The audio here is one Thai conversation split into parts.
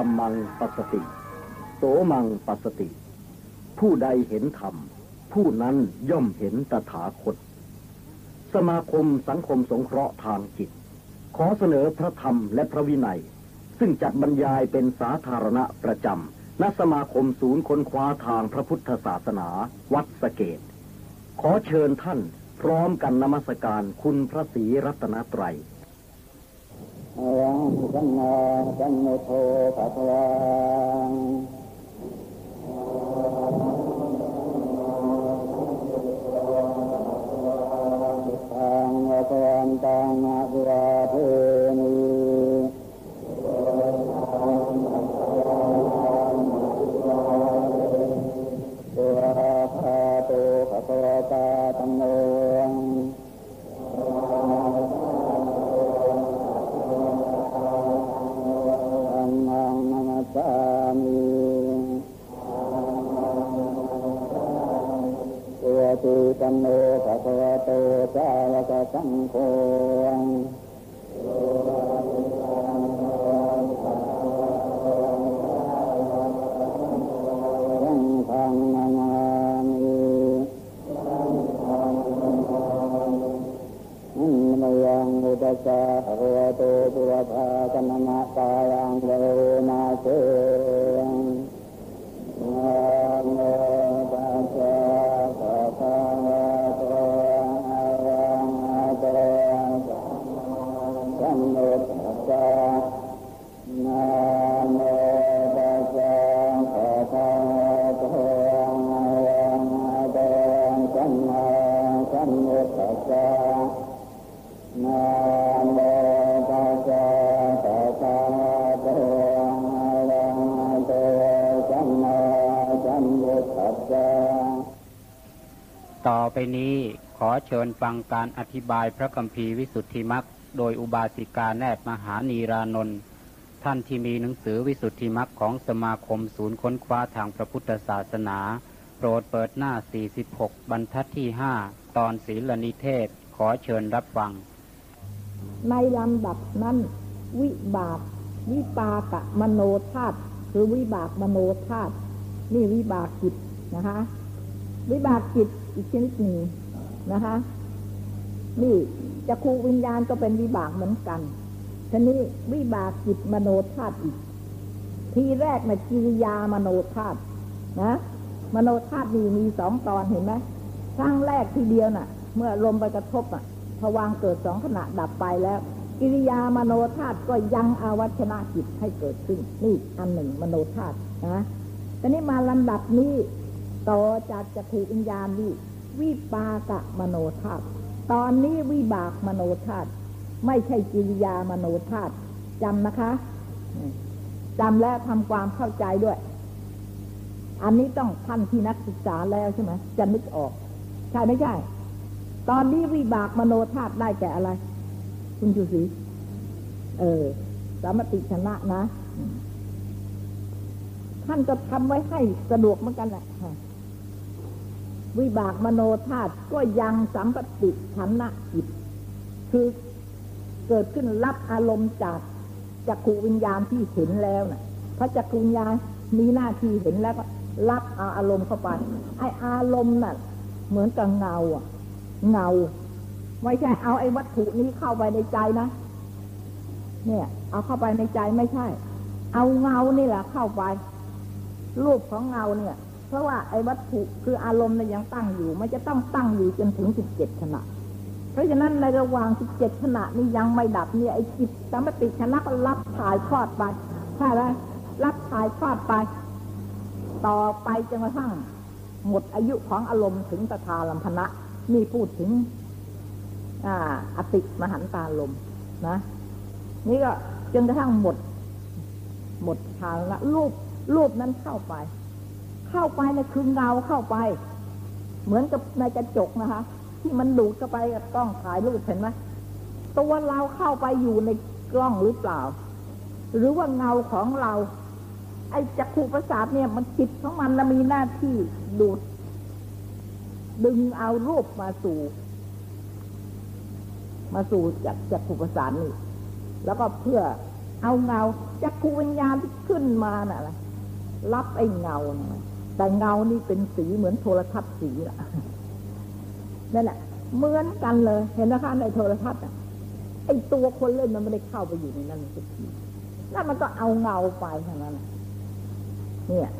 รรมังปัสสติ โสมังปัสสติ ผู้ใดเห็นธรรม ผู้นั้นย่อมเห็นตถาคต สมาคมสังคมสงเคราะห์ทางจิต ขอเสนอพระธรรมและพระวินัย ซึ่งจัดบรรยายเป็นสาธารณะประจำณสมาคมศูนย์ค้นคว้าทางพระพุทธศาสนา วัดสะเกต ขอเชิญท่านพร้อมกันนมัสการคุณพระศรีรัตนตรัย รังสัมมาสัมพุทโธภะคะวัง ยังอุตสาหะวะโตปุรภาคณมะกายังเวนาเสนะโม ต่อไปนี้ขอเชิญฟังการอธิบายพระคัมภีร์วิสุทธิมักโดยอุบาสิกาแนบมหานีรานนท์ท่านที่มีหนังสือวิสุทธิมักของสมาคมศูนย์ค้นคว้าทางพระพุทธศาสนา โปรดเปิดหน้า 46 บรรทัดที่ 5 ตอนศีลนิเทศ ขอเชิญรับฟัง ในลำดับนั้น วิบากวิปากะมโนธาตุคือวิบากมโนธาตุนี่วิบากจิตนะคะ วิบากจิต อีกชนิดหนึ่งนะคะ นี่จักขูวิญญาณก็เป็นวิบากเหมือนกันทีนี้วิบากจิตมโนธาตุอีก ทีแรกนะกิริยามโนธาตุนะมโนธาตุนี่มีสองตอนเห็นไหมครั้งแรกทีเดียวน่ะ เมื่อลมไปกระทบอะพวางเกิดสองขณะดับไปแล้ว กิริยามโนธาตุก็ยังอาวัชนะจิตให้เกิดขึ้น นี่อันหนึ่งมโนธาตุนะตอนนี้มาลำดับนี้ ต่อจากจักขูวิญญาณีวิปากะมโนธาตุตอนนี้วิบากมโนธาตุไม่ใช่กิริยามโนธาตุจำนะคะจำและทำความเข้าใจด้วย อันนี้ต้องท่านที่นักศึกษาแล้วใช่ไหมจะนึกออก ใช่ไม่ใช่ ตอนนี้วิบากมโนธาตุได้แก่อะไร คุณจูศรีเออ สามติชนะนะ ท่านก็ทำไว้ให้สะดวกเหมือนกันแหละ วิบากมโนธาตุก็ยังสัมปติชนะจิตคือเกิดขึ้นรับอารมณ์จากจักขูวิญญาณที่เห็นแล้วนะ่ะพระจักขูวิญญาณมีหน้าที่เห็นแล้วก็รับเอาอารมณ์เข้าไปไออารมณ์น่ะ เหมือนกับเงาอะเงาไม่ใช่เอาไอ้วัตถุนี้เข้าไปในใจนะเนี่ย เอาเข้าไปในใจไม่ใช่ เอาเงานี่แหละเข้าไป รูปของเงาเนี่ย เพราะว่าไอ้วัตถุคืออารมณ์เนี่ยยังตั้งอยู่ มันจะต้องตั้งอยู่จนถึงสิบเจ็ดขณะ เพราะฉะนั้นในระหว่างสิบเจ็ดขณะนี้ยังไม่ดับเนี่ยไอ้จิตสามติชนะก็รับถ่ายทอดไปใช่ไหมรับถ่ายทอดไป ต่อไปจนกระทั่งหมดอายุของอารมณ์ถึงตถาลัมพนะนี่พูดถึงอ่าอติมหันตาลมนะ นี่ก็จนกระทั่งหมด หมดทางละรูปรูปนั้นเข้าไป เข้าไปนะคือเงาเข้าไป เหมือนกับในกระจกนะคะ ที่มันดูดเข้าไปกับกล้องถ่ายรูปเห็นไหมตัวเราเข้าไปอยู่ในกล้องหรือเปล่า หรือว่าเงาของเรา ไอ้จักรประสาทเนี่ย มันจิตของมันนะมีหน้าที่ดูด ดึงเอารูปมาสู่ มาสู่จากจักรประสาทนี่แล้วก็เพื่อเอาเงาจักขูวิญญาณที่ขึ้นมาน่ะอะรรับไอ้เงานะ แต่เงานี่เป็นสีเหมือนโทรทัศน์สีละนั่นแหละเหมือนกันเลย เห็นนะคะในโทรทัศน์อะไอตัวคนเล่นมันไม่ได้เข้าไปอยู่ในนั้นสักทีนั่นมันก็เอาเงาไปเท่านั้นเนี่ย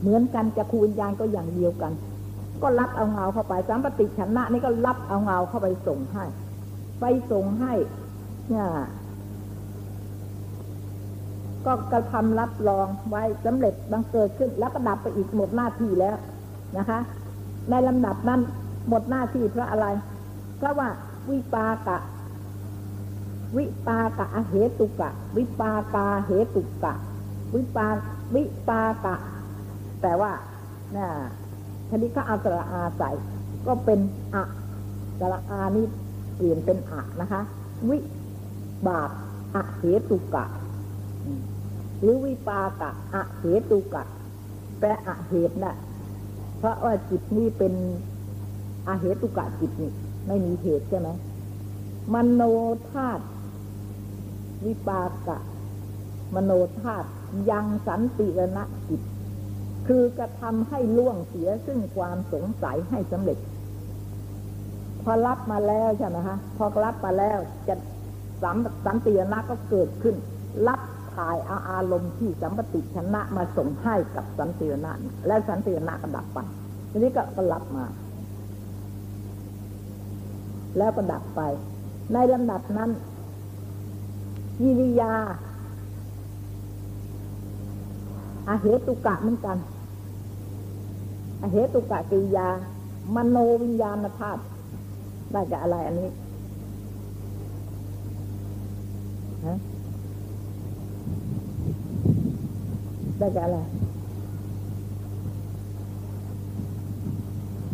เหมือนกันจักขูวิญญาณก็อย่างเดียวกัน ก็รับเอาเงาเข้าไปสัมปติชนะนี่ก็รับเอาเงาเข้าไปส่งให้ ไปส่งให้เนี่ย ก็กระทำรับรองไว้สำเร็จบังเกิดขึ้นแล้วก็ดับไปอีกหมดหน้าที่แล้วนะคะ ในลำดับนั้นหมดหน้าที่เพราะอะไร เพราะว่าวิปากะ วิปากะเหตุกะ วิปากาเหตุกะ วิปาวิปากะ แต่ว่าเนี่ยทีนี้ก็เอาสระอาใส่ก็เป็นอะสระอานี่เปลี่ยนเป็นอะนะคะ วิบากอะเหตุกะ หรือวิปากะอะเหตุกะแปลอะเหตุนะ่ะเพราะว่าจิตนี้เป็นอาเหตุกะจิตนี่ไม่มีเหตุใช่ไหมมโนธาตุวิปากะ มโนธาตุยังสันติรณจิต คือกระทำให้ล่วงเสียซึ่งความสงสัยให้สำเร็จ พอรับมาแล้วใช่ไหมคะพอรับมาแล้วจะสัมสันติรณะก็เกิดขึ้น รับายเอาอารมณ์ที่สัมปติชนะมาส่งให้กับสันติรณะและสันติรณะก็ดับไปทีนี้ก็ก็รับมา แล้วก็ดับไป ในลำดับนั้นกิริยาอาเหตุกะเหมือนกันอาเหตุกะกิริยามโนวิญญาณธาตุได้จากอะไรอันนี้ฮะ ได้จากอะไร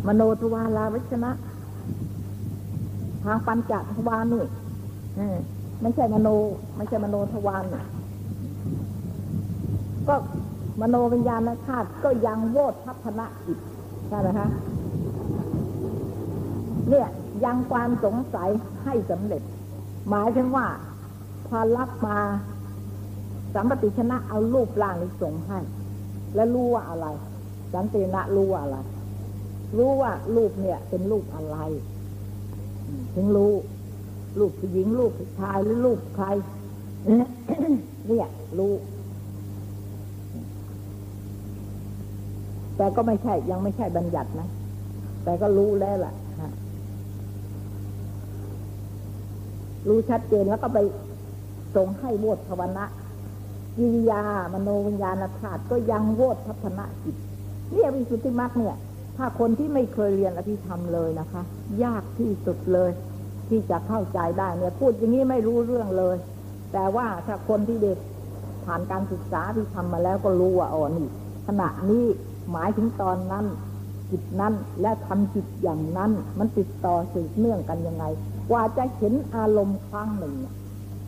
มโนทวาราวิชนะ ทางปัญจทวารนี่ไม่ใช่มโน ไม่ใช่มโนทวารนี่ก็มโนวิญญาณธาตุก็ยังโวทัพนะจิตใช่ไหมคะเนี่ยยังความสงสัยให้สำเร็จ หมายถึงว่าพอรับมา สัมปติชนะเอารูปร่างนี้ส่งให้ แล้วรู้ว่าอะไร สันตินะรู้ว่าอะไร รู้ว่ารูปเนี่ย เป็นรูปอะไร ถึงรู้รูปผู้หญิงรูปผู้ชายหรือรูปใครเนี่ยรู้แต่ก็ไม่ใช่ยังไม่ใช่บัญญัตินะ แต่ก็รู้แล้วล่ะรู้ชัดเจนแล้วก็ไปส่งให้โวทภาวนะ กิริยามโนวิญญาณธาตุก็ยังโวทพัฒนะจิตเนี่ยวิสุทธิมรรคเนี่ย ถ้าคนที่ไม่เคยเรียนอภิธรรมเลยนะคะ ยากที่สุดเลย ที่จะเข้าใจได้เนี่ยพูดอย่างนี้ไม่รู้เรื่องเลย แต่ว่าถ้าคนที่เด็กผ่านการศึกษาที่ทำมาแล้วก็รู้ว่าอ๋อนี่ขณะนี้หมายถึงตอนนั้นจิตนั้นและทำจิตอย่างนั้น มันติดต่อสืบเนื่องกันยังไง กว่าจะเห็นอารมณ์ครั้งหนึ่ง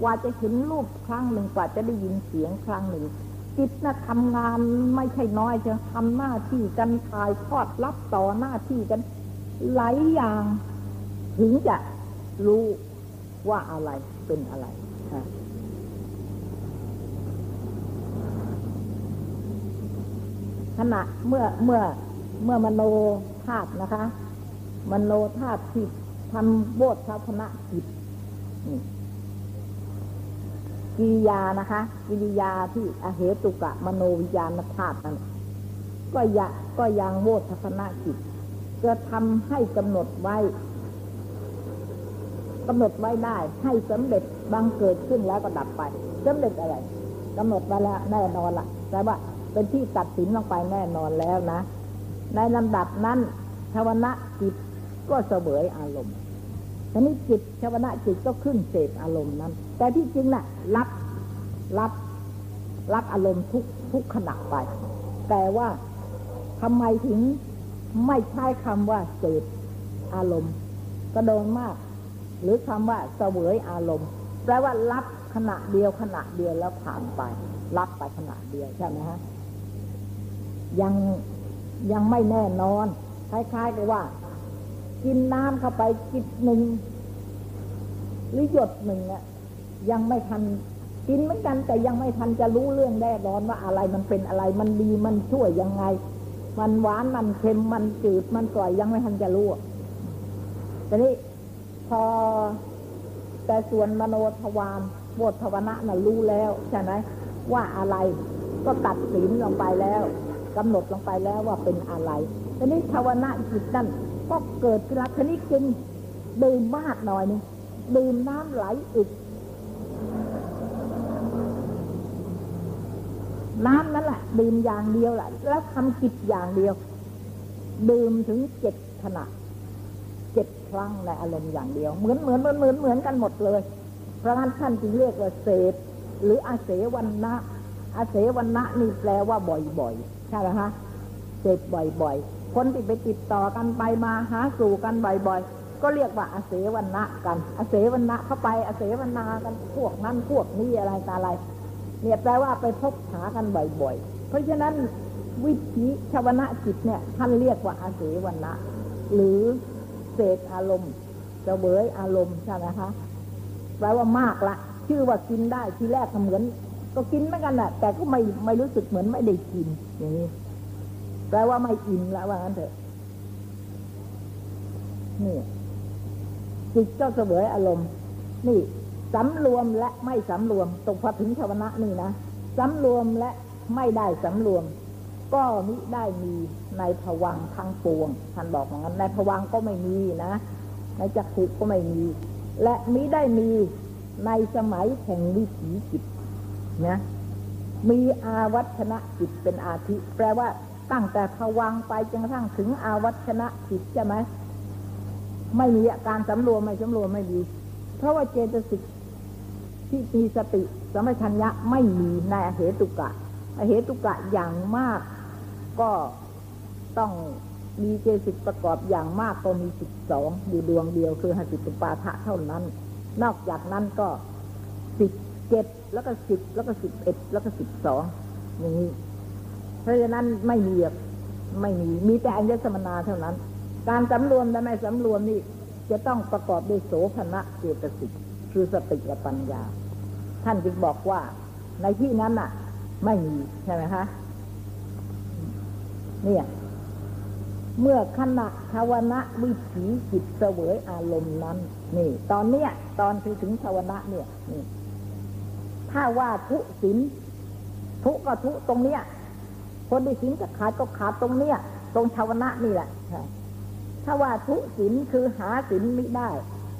กว่าจะเห็นรูปครั้งหนึ่งกว่าจะได้ยินเสียงครั้งหนึ่ง จิตนะทำงานไม่ใช่น้อยจะทำหน้าที่กันถ่ายทอดรับต่อหน้าที่กัน หลายอย่างถึงจะรู้ว่าอะไรเป็นอะไรขณะเมื่อเมื่อเมื่อมโนธาตุนะคะ มโนธาตุที่ทำโบสถพนะจิต กิริยานะคะ กิริยาที่อเหตุกะมโนวิญญาณธาตุนั้นก็ยะก็ยังโวทัพนะจิตจะทำให้กำหนดไว้กำหนดไว้ได้ ให้สำเร็จบังเกิดขึ้นแล้วก็ดับไปสำเร็จอะไรกำหนดไว้แล้วแน่นอนละ่ะ แต่ว่าเป็นที่ตัดสินลงไปแน่นอนแล้วนะ ในลำดับนั้นชาวนะจิตก็เสวยอารมณ์ ทีนี้จิตชาวนะจิตก็ขึ้นเสพอารมณ์นั้น แต่ที่จริงน่ะรับรับรับอารมณ์ทุกทุกขณะไป แต่ว่าทำไมถึงไม่ใช้คำว่าเสพอารมณ์กระโดนมาก หรือคำว่าเสวยอารมณ์แปลว่ารับขณะเดียวขณะเดียวแล้วผ่านไป รับไปขณะเดียวใช่ไหมฮะยังยังไม่แน่นอนคล้ายๆกับว่า กินน้ำเข้าไปกินหนึ่ง หรือหยดหนึ่งอะยังไม่ทันกินเหมือนกันแต่ยังไม่ทันจะรู้เรื่องแน่นอนว่าอะไรมันเป็นอะไรมันดีมันช่วยยังไง มันหวานมันเค็มมันจืดมันกร่อยยังไม่ทันจะรู้อะแต่นี้พอแต่ส่วนมโนทวารบทภาวนะน่ะรู้แล้วใช่ไหมว่าอะไรก็ตัดสินลงไปแล้วกำหนดลงไปแล้วว่าเป็นอะไรทีนี้ภาวนะจิตนั่น ก็เกิดขึ้นแล้วทีนี้กินดื่มมากหน่อยนึงดื่มน้ำไหลอึกน้ำนั่นแหละดื่มอย่างเดียวแหละแล้วทำกิจอย่างเดียว ดื่มถึงเจ็ดขณะเจ็ดครั้งในอารมณ์อย่างเดียว เหมือนเหมือนเหมือนเหมือนเหมือนกันหมดเลย เพราะงั้นท่านจึงเรียกว่าเสพหรืออาเสวันนะอาเสวันนะนี่แปลว่าบ่อยๆใช่ไหมคะเสพบ่อยๆ คนที่ไปติดต่อกันไปมาหาสู่กันบ่อยๆ ก็เรียกว่าอาเสวันะกัน อาเสวันะเข้าไปอาเสวนากันพวกนั้นพวกนี้อะไรต่ออะไร เนี่ยแปลว่าไปพบหากันบ่อยๆ เพราะฉะนั้นวิธีชวนะจิตเนี่ยท่านเรียกว่าอาเสวนะหรือเสกอารมณ์เสวยอารมณ์ใช่ไหมคะแปลว่ามากละ ชื่อว่ากินได้ทีแรกก็เหมือน ก็กินเหมือนกันแหละแต่ก็ไม่ไม่รู้สึกเหมือนไม่ได้กินอย่างนี้ แปลว่าไม่อิ่มแล้วว่างั้นเถอะนี่จิตก็เสวยอารมณ์ นี่สำรวมและไม่สำรวมตรงพอถึงชาวนะนี่นะสำรวมและไม่ได้สำรวม ก็มิได้มีในผวังทั้งปวงท่านบอกอย่างนั้นในผวังก็ไม่มีนะ ในจักขุก็ไม่มี และมิได้มีในสมัยแห่งวิถีจิตนะมีอาวัชนะจิตเป็นอาทิ แปลว่า ตั้งแต่ผวังไปจนกระทั่งถึงอาวัชนะจิตใช่ไหมไม่มีอาการสำรวมไม่สำรวมไม่มีเพราะว่าเจตสิกที่มีสติสมัชัญญะไม่มีในอเหตุกะอเหตุกะอย่างมาก ก็ต้องมีเจตสิกประกอบอย่างมากก็มีสิบสองอยู่ดวงเดียวคือหสิตุปาทะเท่านั้น นอกจากนั้นก็สิบเจ็ดแล้วก็สิบแล้วก็สิบเอ็ดแล้วก็สิบสองอย่างนี้ เพราะฉะนั้นไม่มีไม่มีมีแต่อัญญสมนาเท่านั้น การสำรวมและไม่สำรวมนี่จะต้องประกอบด้วยโสภณะเจตสิกคือสติและปัญญา ท่านจึงบอกว่า ในที่นั้นน่ะ ไม่มีใช่ไหมคะเนี่ย เมื่อขณะภาวนะวิถีจิตเสวยอารมณ์นั้น นี่ ตอนเนี้ย ตอนที่ถึงภาวนะเนี่ยนี่ถ้าว่าทุศินทุก็ทุตรงเนี้ย คนที่สินจะขาดก็ขาดตรงเนี้ย ตรงภาวนะนี่แหละถ้าว่าทุศินคือหาศินไม่ได้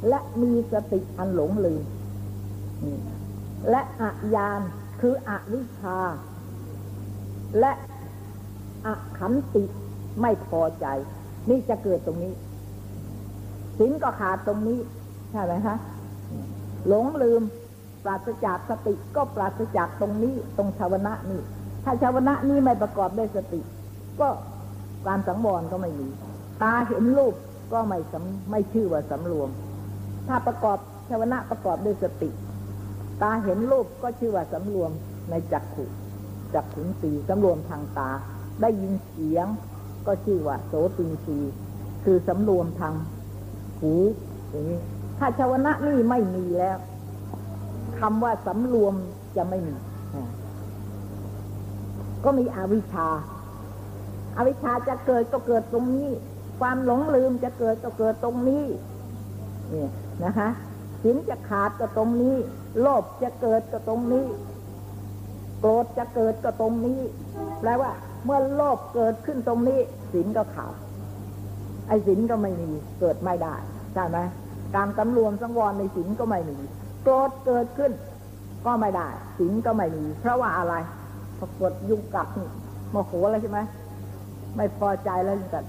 และมีสติอันหลงลืมและอัยานคืออวิชชา และอขันติไม่พอใจ นี่จะเกิดตรงนี้สินก็ขาดตรงนี้ ใช่ไหมคะหลงลืม ปราศจากสติก็ปราศจากตรงนี้ ตรงชาวนะนี่ ถ้าชาวนะนี่ไม่ประกอบด้วยสติ ก็การสังวรก็ไม่มี ตาเห็นรูปก็ไม่สำไม่ชื่อว่าสำรวม ถ้าประกอบชาวนะประกอบด้วยสติ ตาเห็นรูปก็ชื่อว่าสำรวมในจักขุจักขุนสีสำรวมทางตา ได้ยินเสียง ก็ชื่อว่าโสตินสีคือสำรวมทางหูอย่างนี้ถ้าชาวนะนี่ไม่มีแล้วคำว่าสำรวมจะไม่มี ก็มีอวิชชาอาวิชชาจะเกิดก็เกิดตรงนี้ ความหลงลืมจะเกิดก็เกิดตรงนี้ เนี่ยนะคะสินจะขาดก็ตรงนี้ โลภจะเกิดก็ตรงนี้ โกรธจะเกิดก็ตรงนี้ แปลว่า เมื่อโลภเกิดขึ้นตรงนี้สินก็ขาด ไอ้สินก็ไม่มี เกิดไม่ได้ใช่ไหมการสำรวมสังวรในสินก็ไม่มี โกรธเกิดขึ้น ก็ไม่ได้สินก็ไม่มี เพราะว่าอะไร พอกดยุงกัดโมโหแล้วใช่ไหมไม่พอใจแล้วกัน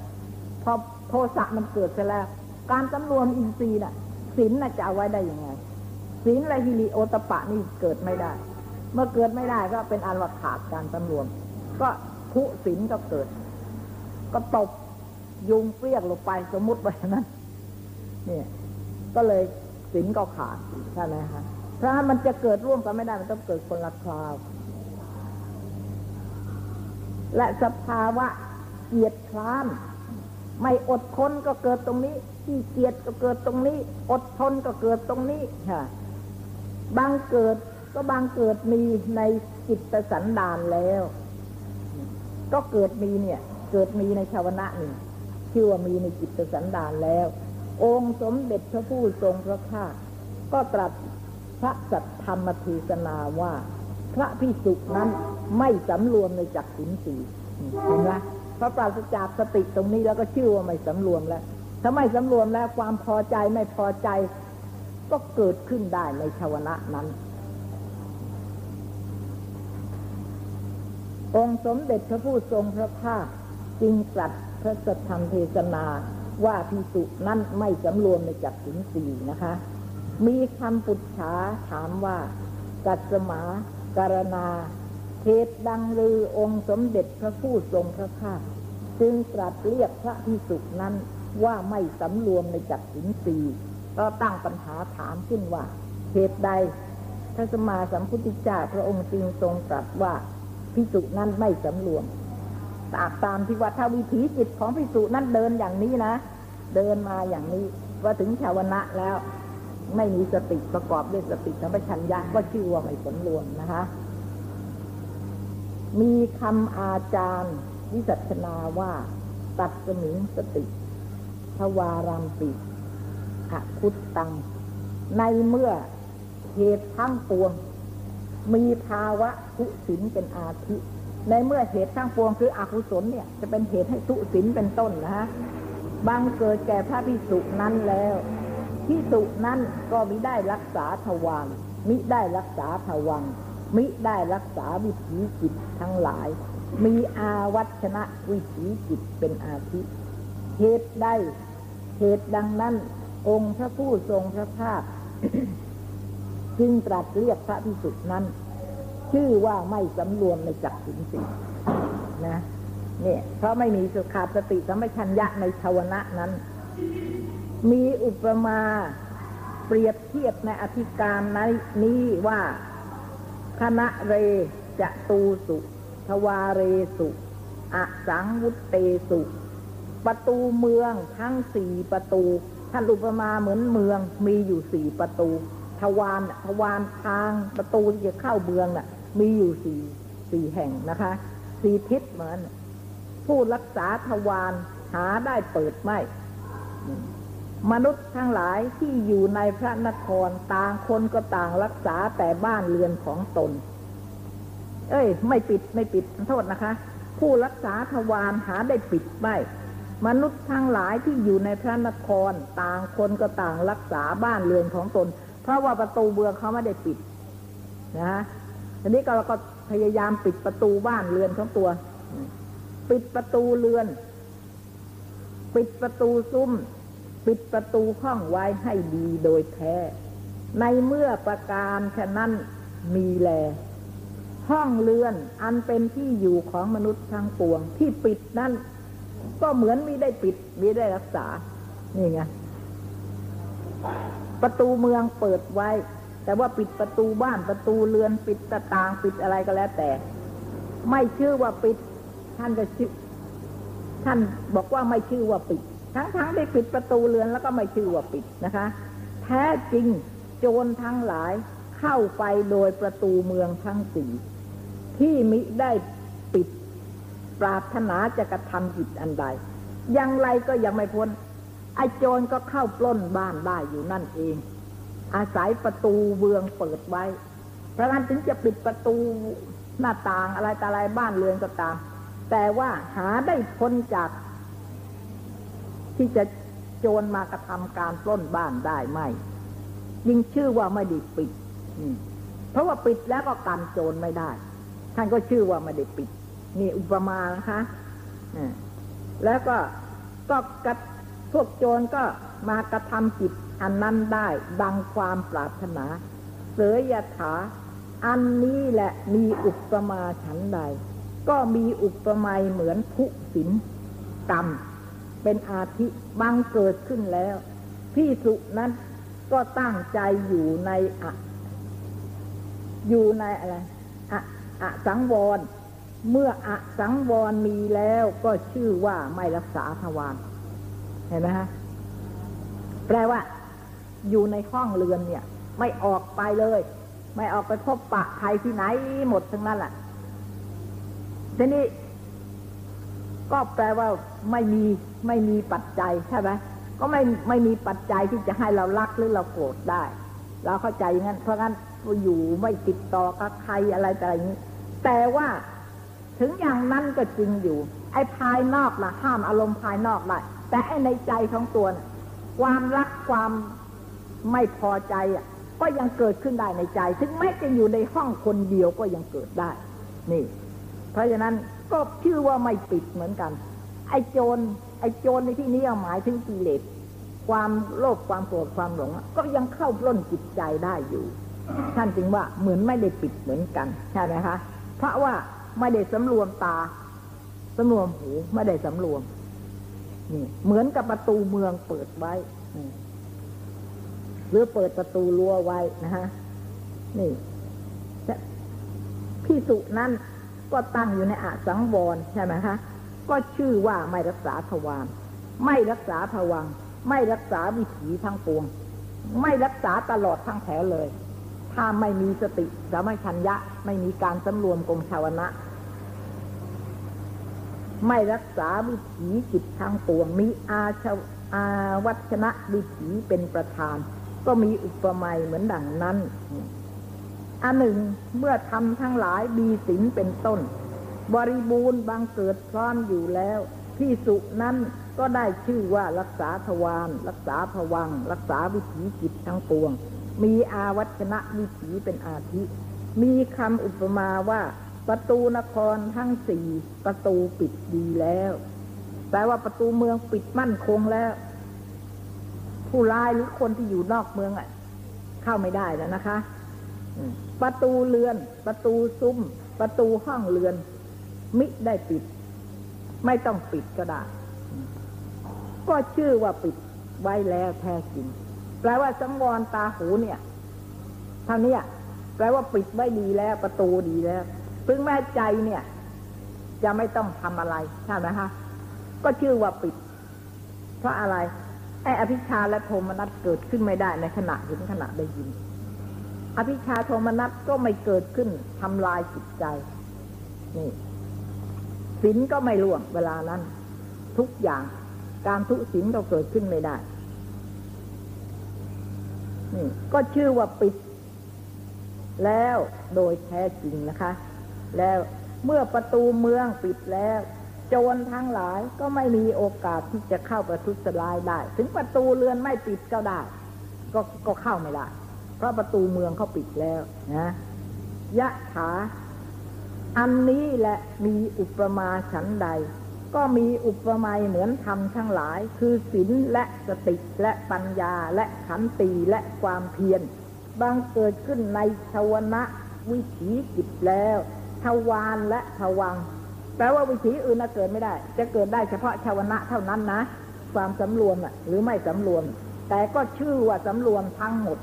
พอโทสะมันเกิดไปแล้ว การสำรวมอินทรีย์น่ะศีลน่ะจะเอาไว้ได้ยังไงศีลและฮิริโอตปะนี่เกิดไม่ได้ เมื่อเกิดไม่ได้ก็เป็นอันว่าขาดการสำรวม ก็ทุศีลก็เกิด ก็ตบยุงเปรี้ยกลงไปสมมุติไว้นั้นเนี่ยก็เลยศีลก็ขาดใช่ไหมคะเพราะมันจะเกิดร่วมกันไม่ได้มันต้องเกิดคนละคราว และสภาวะเกียดคร้าน ไม่อดทนก็เกิดตรงนี้ขี้เกียจก็เกิดตรงนี้ อดทนก็เกิดตรงนี้ค่ะบางเกิดก็บางเกิดมีในจิตสันดานแล้ว ก็เกิดมีเนี่ย เกิดมีในชาวนะนี่ชื่อว่ามีในจิตสันดานแล้ว องค์สมเด็จพระผู้ทรงพระภาก็ตรัสพระสัทธรรมเทศนาว่า พระพิสุนั้นไม่สำรวมในจักสินสีเห็นไหมพระปราศจากสติตรงนี้แล้วก็ชื่อว่าไม่สำรวมแล้วถ้าไม่สำรวมแล้วความพอใจไม่พอใจ ก็เกิดขึ้นได้ในชาวนะนั้น องค์สมเด็จพระผู้ทรงพระภาคจึงตรัสพระสัทธรรมเทศนาว่าพิสุนั้นไม่สำรวมในจักสินสีนะคะ มีคำปุจฉาถามว่ากัสมา การณาเหตุดังลือองค์สมเด็จพระผู้ทรงพระภาคจึงตรัสเรียกพระพิสุนั้นว่าไม่สำรวมในจักสินสีก็ตั้งปัญหาถามขึ้นว่าเหตุใดพระสมมาสัมพุทธเจ้าพระองค์จึงทรงตรัสว่าพิสุนั้นไม่สำรวมตามตามที่ว่าถ้าวิถีจิตของพิสุนั้นเดินอย่างนี้นะ เดินมาอย่างนี้ว่าถึงชาวนะแล้ว ไม่มีสติประกอบด้วยสติสัมปชัญญะก็ชื่อว่าไม่สำรวมนะคะ มีคำอาจารย์วิสัชนาว่า ตัดสมิงสติ ทวารัมปิอคุตตัง ในเมื่อเหตุทั้งปวง มีภาวะทุสินเป็นอาทิ ในเมื่อเหตุทั้งปวงคืออกุศลเนี่ย จะเป็นเหตุให้ทุสินเป็นต้นนะฮะบังเกิดแก่พระพิสุนั้นแล้ว พิสุนั้นก็มิได้รักษาทวารมิได้รักษาภวัง มิได้รักษาวิถีจิตทั้งหลาย มีอาวัชนะวิถีจิตเป็นอาทิเหตุใดเหตุดังนั้น องค์พระผู้ทรงพระภาคจึงตรัสเรียกพระพิสุนั้น ชื่อว่าไม่สำรวมในจักสินสีนะเนี่ยเพราะไม่มีสุขาสติสัมปชัญญะในชาวนะนั้น มีอุปมาเปรียบเทียบในอธิการในนี้ว่า คณะเรจะตูสุทวาเรสุอสังวุตเตสุ ประตูเมืองทั้งสี่ประตู ท่านอุปมาเหมือนเมืองมีอยู่สี่ประตู ทวารทวารทางประตูที่จะเข้าเมืองน่ะ มีอยู่สี่สี่แห่งนะคะสี่ทิศเหมือน ผู้รักษาทวารหาได้เปิดไม่ มนุษย์ทั้งหลายที่อยู่ในพระนครต่างคนก็ต่างรักษาแต่บ้านเรือนของตน เอ้ย ไม่ปิดไม่ปิดโทษนะคะ ผู้รักษาทวารหาได้ปิดไม่มนุษย์ทั้งหลายที่อยู่ในพระนครต่างคนก็ต่างรักษาบ้านเรือนของตน เพราะว่าประตูเบืองเขาไม่ได้ปิดนะฮะทีนี้ก็เราก็พยายามปิดประตูบ้านเรือนของตัว ปิดประตูเรือน ปิดประตูซุ้ม ปิดประตูห้องไว้ให้ดีโดยแท้ ในเมื่อประการฉะนั้นมีแล ห้องเรือนอันเป็นที่อยู่ของมนุษย์ทั้งปวง ที่ปิดนั่นก็เหมือนมีได้ปิดมีได้รักษา นี่ไงประตูเมืองเปิดไว้ แต่ว่าปิดประตูบ้านประตูเรือนปิดตะต่างปิดอะไรก็แล้วแต่ ไม่ชื่อว่าปิด ท่านก็ชื่อท่านบอกว่าไม่ชื่อว่าปิด ทั้งๆได้ปิดประตูเรือนแล้วก็ไม่ชื่อว่าปิดนะคะ แท้จริงโจรทั้งหลายเข้าไปโดยประตูเมืองทั้งสี่ที่มิได้ปิดปรารถนาจะกระทำผิดอันใดอย่างไรก็ยังไม่พ้นไอโจรก็เข้าปล้นบ้านได้อยู่นั่นเอง อาศัยประตูเบืองเปิดไว้เพราะนั้นถึงจะปิดประตูหน้าต่างอะไรแต่อะไรบ้านเรือนก็ตาม แต่ว่าหาได้พ้นจาก ที่จะโจรมากระทำการปล้นบ้านได้ไหมยิ่งชื่อว่าไม่ได้ปิดเพราะว่าปิดแล้วก็กันโจรไม่ได้ ท่านก็ชื่อว่าไม่ได้ปิด นี่อุปมานะคะแล้วก็ก็กระพวกโจรก็มากระทำจิตอันนั้นได้ ดังความปรารถนา เสยยถา อันนี้แหละมีอุปมาฉันใด ก็มีอุปมาเหมือนทุศินกรรม เป็นอาทิบังเกิดขึ้นแล้ว พี่สุนั้นก็ตั้งใจอยู่ในอะอยู่ในอะไรอะอะสังวร เมื่ออะสังวรมีแล้วก็ชื่อว่าไม่รักษาทวารเห็นไหมฮะแปลว่า อยู่ในห้องเรือนเนี่ย ไม่ออกไปเลย ไม่ออกไปพบปะใครที่ไหนหมดทั้งนั้นแหละทีนี้ก็แปลว่าไม่มี ไม่มีปัจจัยใช่ไหมก็ไม่ไม่มีปัจจัยที่จะให้เรารักหรือเราโกรธได้ เราเข้าใจอย่างนั้นเพราะงั้นอยู่ไม่ติดต่อกับใครอะไรแต่อะไรอย่างนี้ แต่ว่าถึงอย่างนั้นก็จริงอยู่ ไอ้ภายนอกล่ะห้ามอารมณ์ภายนอกได้แต่ไอ้ในใจของตัวน่ะความรักความไม่พอใจอะ ก็ยังเกิดขึ้นได้ในใจ ถึงแม้จะอยู่ในห้องคนเดียวก็ยังเกิดได้ นี่ เพราะฉะนั้นก็ชื่อว่าไม่ปิดเหมือนกัน ไอ้โจร ไอ้โจรในที่นี้หมายถึงกิเลสความโลภความโกรธความหลง ก็ยังเข้าปล้นจิตใจได้อยู่ ท่านจึงว่าเหมือนไม่ได้ปิดเหมือนกันใช่ไหมคะเพราะว่าไม่ได้สำรวมตาสำรวมหูไม่ได้สำรวมนี่เหมือนกับประตูเมืองเปิดไว้หรือเปิดประตูรั้วไว้นะฮะนี่พิสุนั้นก็ตั้งอยู่ในอาสังวรใช่ไหมคะ ก็ชื่อว่าไม่รักษาทวารไม่รักษาภวัง ไม่รักษาวิถีทั้งปวง ไม่รักษาตลอดทั้งแถวเลย ถ้าไม่มีสติสมัชัญญะไม่มีการสำรวมกงชาวนะ ไม่รักษาวิถีจิตทั้งปวง มีอาชาอาวัชนะวิถีเป็นประธาน ก็มีอุปมาเหมือนดังนั้น อันหนึ่งเมื่อทำทั้งหลายมีศีลเป็นต้น บริบูรณ์บางเกิดพร้อมอยู่แล้วที่สุนั้นก็ได้ชื่อว่ารักษาทวารรักษาผวัง รักษาวิถีจิตทั้งปวง มีอาวัชนะวิถีเป็นอาทิ มีคำอุปมาว่า ประตูนครทั้งสี่ประตูปิดดีแล้วแต่ว่าประตูเมืองปิดมั่นคงแล้ว ผู้ร้ายหรือคนที่อยู่นอกเมืองอะ เข้าไม่ได้แล้วนะคะประตูเรือน ประตูซุ้ม ประตูห้องเรือน มิได้ปิด ไม่ต้องปิดก็ได้ ก็ชื่อว่าปิดไว้แล้วแท้จริง แปลว่าสังวรตาหูเนี่ยเท่านี้แปลว่าปิดไว้ดีแล้วประตูดีแล้วพึงแม่ใจเนี่ย จะไม่ต้องทำอะไรใช่ไหมคะก็ชื่อว่าปิด เพราะอะไรไอ้อภิชาและโทมนัสเกิดขึ้นไม่ได้ในขณะเห็นขณะได้ยิน อภิชาโทมนัสก็ไม่เกิดขึ้นทำลายจิตใจ นี่ ศีลก็ไม่ล่วงเวลานั้น ทุกอย่างการทุศีลก็เกิดขึ้นไม่ได้นี่ก็ชื่อว่าปิด แล้วโดยแท้จริงนะคะ แล้วเมื่อประตูเมืองปิดแล้ว โจรทั้งหลายก็ไม่มีโอกาสที่จะเข้าประทุษร้ายได้ ถึงประตูเรือนไม่ปิดก็ได้ ก็ก็เข้าไม่ได้ เพราะประตูเมืองเขาปิดแล้วนะยะถา อันนี้แหละมีอุปมาฉันใด ก็มีอุปมาเหมือนธรรมทั้งหลาย คือศีลและสติและปัญญาและขันตีและความเพียรบางเกิดขึ้นในชวนะวิถีจิตแล้วทวารและทวัง แปลว่าวิถีอื่นเกิดไม่ได้ จะเกิดได้เฉพาะชาวนะเท่านั้นนะ ความสำรวมหรือไม่สำรวม แต่ก็ชื่อว่าสำรวมทั้งหมด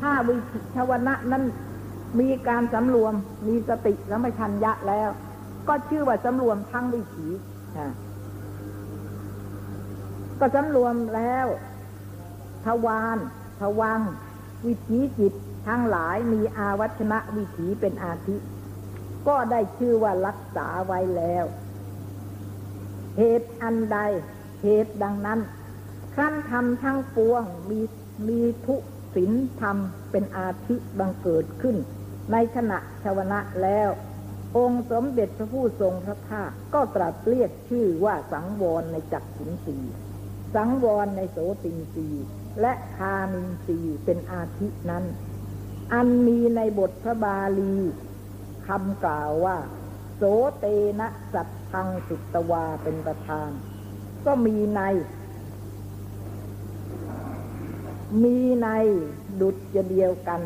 ถ้าวิชวนะนั้น มีการสำรวมมีสติและไม่ชัญญะแล้ว ก็ชื่อว่าสำรวมทั้งวิถีก็สำรวมแล้วทวารทวัง วิถีจิตทั้งหลายมีอาวัชนะวิถีเป็นอาทิ ก็ได้ชื่อว่ารักษาไว้แล้ว เหตุอันใด เหตุดังนั้นขั้นทำทั้งปวงมีมีทุ ศีลธรรมเป็นอาทิบังเกิดขึ้น ในขณะชาวนะแล้ว องค์สมเด็จพระผู้ทรงพระภาคก็ตรัสเรียกชื่อว่าสังวรในจักขุนสีสังวรในโสตินสีและคามินสีเป็นอาทินั้น อันมีในบทพระบาลีคำกล่าวว่า โสเตนะสัตทังสุตวาเป็นประธาน ก็มีใน มีในดุจจะเดียวกัน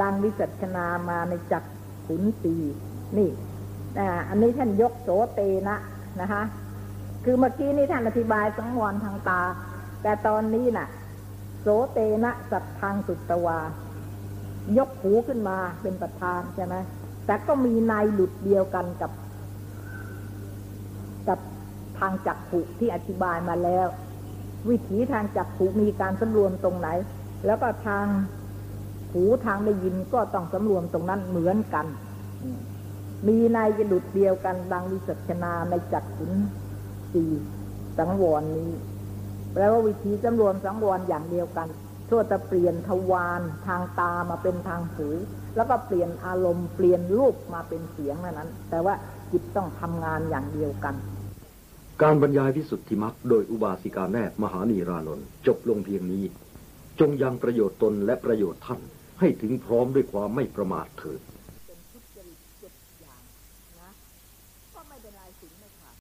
ดังวิจัชนามาในจักขุนสีนี่อันนี้ท่านยกโสเตนะนะคะ คือเมื่อกี้นี่ท่านอธิบายสังวรทางตา แต่ตอนนี้น่ะ โสเตนะสัตทางสุตวา ยกหูขึ้นมาเป็นประธานใช่ไหมแต่ก็มีในดุดเดียวกันกับ กับทางจักขุที่อธิบายมาแล้ว วิถีทางจักผูมีการสำรวมตรงไหน แล้วก็ทางหูทางได้ยินก็ต้องสำรวมตรงนั้นเหมือนกัน มีในกระดุดเดียวกันดังวิสัชนาในจักขุนสี่สังวรนี้แปลว่าวิธีสำรวมสังวรอย่างเดียวกันทั่วแต่เปลี่ยนทวารทางตามาเป็นทางหูแล้วก็เปลี่ยนอารมณ์เปลี่ยนรูปมาเป็นเสียงนั้น แต่ว่าจิตต้องทำงานอย่างเดียวกัน การบรรยายวิสุทธิมรรคโดยอุบาสิกาแม่มหานีรานนท์จบลงเพียงนี้ จงยังประโยชน์ตนและประโยชน์ท่านให้ถึงพร้อมด้วยความไม่ประมาทเถิด